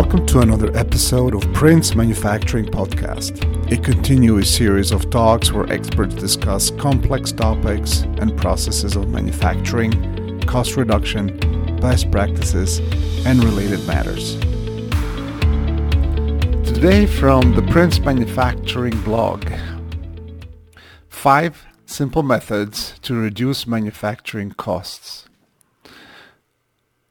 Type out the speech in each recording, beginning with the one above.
Welcome to another episode of Prince Manufacturing Podcast, a continuous series of talks where experts discuss complex topics and processes of manufacturing, cost reduction, best practices, and related matters. Today, from the Prince Manufacturing blog, five simple methods to reduce manufacturing costs.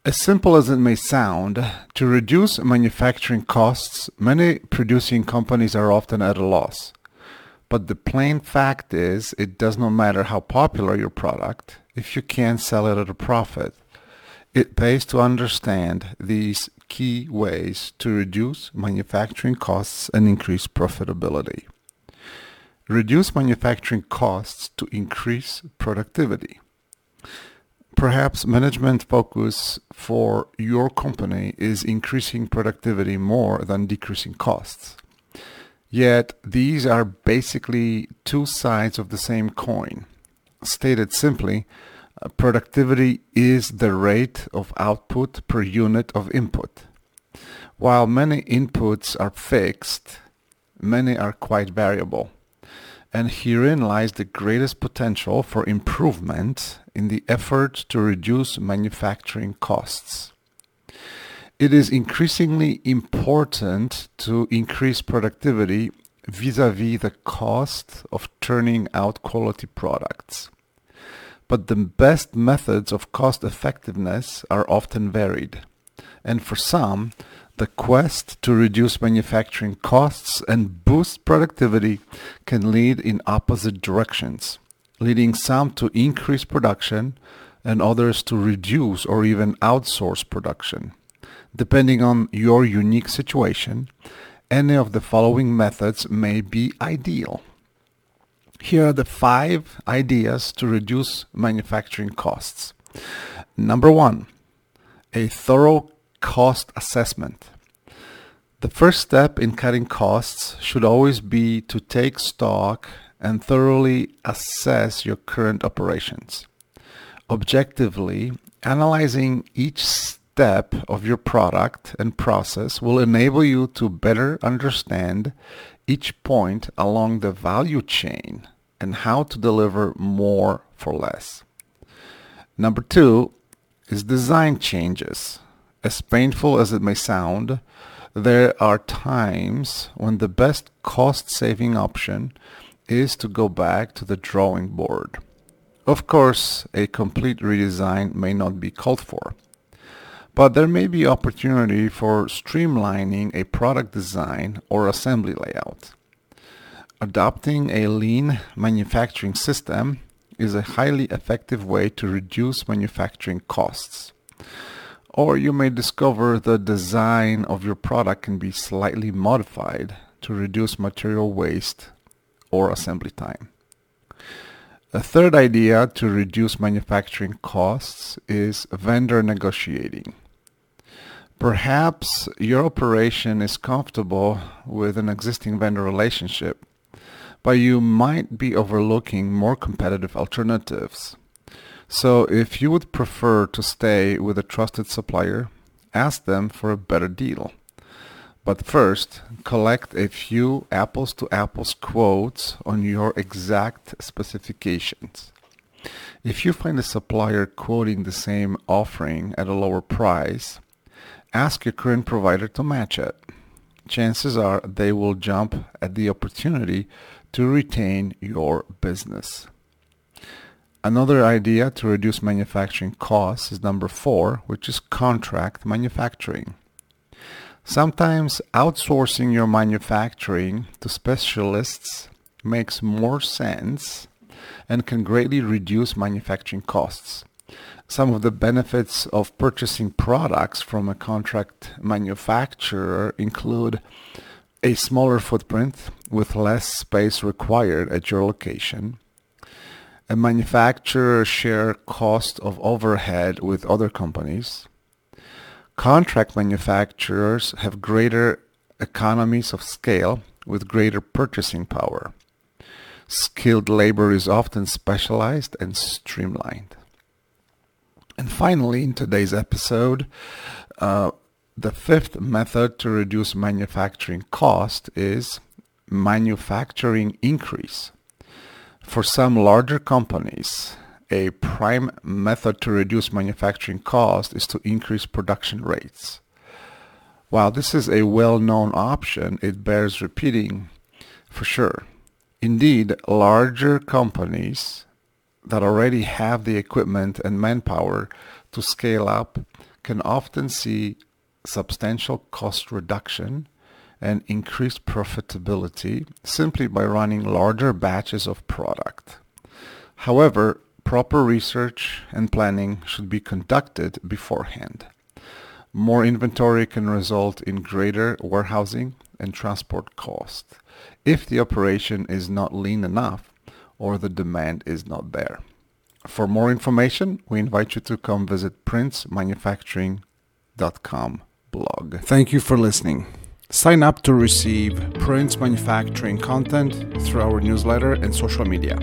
As simple as it may sound, to reduce manufacturing costs, many producing companies are often at a loss. But the plain fact is, it does not matter how popular your product if you can't sell it at a profit. It pays to understand these key ways to reduce manufacturing costs and increase profitability. Reduce manufacturing costs to increase productivity. Perhaps management focus for your company is increasing productivity more than decreasing costs. Yet these are basically two sides of the same coin. Stated simply, uh, productivity is the rate of output per unit of input. While many inputs are fixed, many are quite variable and herein lies the greatest potential for improvement in the effort to reduce manufacturing costs. It is increasingly important to increase productivity vis-à-vis the cost of turning out quality products. But the best methods of cost effectiveness are often varied, and for some, the quest to reduce manufacturing costs and boost productivity can lead in opposite directions, leading some to increase production and others to reduce or even outsource production. Depending on your unique situation, any of the following methods may be ideal. Here are the five ideas to reduce manufacturing costs. Number one, a thorough cost assessment. The first step in cutting costs should always be to take stock and thoroughly assess your current operations. Objectively, analyzing each step of your product and process will enable you to better understand each point along the value chain and how to deliver more for less. Number two is design changes. As painful as it may sound, there are times when the best cost-saving option is to go back to the drawing board. Of course, a complete redesign may not be called for, but there may be opportunity for streamlining a product design or assembly layout. Adopting a lean manufacturing system is a highly effective way to reduce manufacturing costs or you may discover the design of your product can be slightly modified to reduce material waste or assembly time. A third idea to reduce manufacturing costs is vendor negotiating. Perhaps your operation is comfortable with an existing vendor relationship, but you might be overlooking more competitive alternatives. So if you would prefer to stay with a trusted supplier, ask them for a better deal. But first, collect a few apples to apples quotes on your exact specifications. If you find a supplier quoting the same offering at a lower price, ask your current provider to match it. Chances are they will jump at the opportunity to retain your business. Another idea to reduce manufacturing costs is number four, which is contract manufacturing. Sometimes outsourcing your manufacturing to specialists makes more sense and can greatly reduce manufacturing costs. Some of the benefits of purchasing products from a contract manufacturer include a smaller footprint with less space required at your location, a manufacturer share cost of overhead with other companies. Contract manufacturers have greater economies of scale with greater purchasing power. Skilled labor is often specialized and streamlined. And finally, in today's episode, uh, The fifth method to reduce manufacturing cost is manufacturing increase. For some larger companies, a prime method to reduce manufacturing cost is to increase production rates. While this is a well-known option, it bears repeating for sure. Indeed, larger companies that already have the equipment and manpower to scale up can often see substantial cost reduction and increased profitability simply by running larger batches of product. However, proper research and planning should be conducted beforehand. More inventory can result in greater warehousing and transport costs if the operation is not lean enough or the demand is not there. For more information, we invite you to come visit princemanufacturing.com blog. Thank you for listening. Sign up to receive Prince Manufacturing content through our newsletter and social media.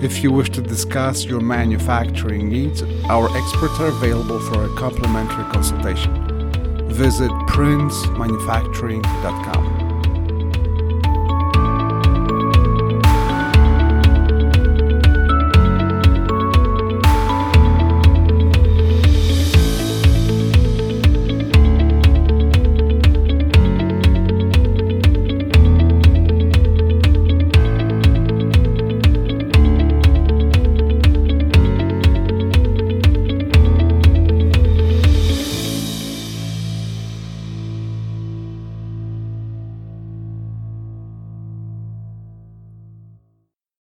If you wish to discuss your manufacturing needs, our experts are available for a complimentary consultation. Visit princemanufacturing.com.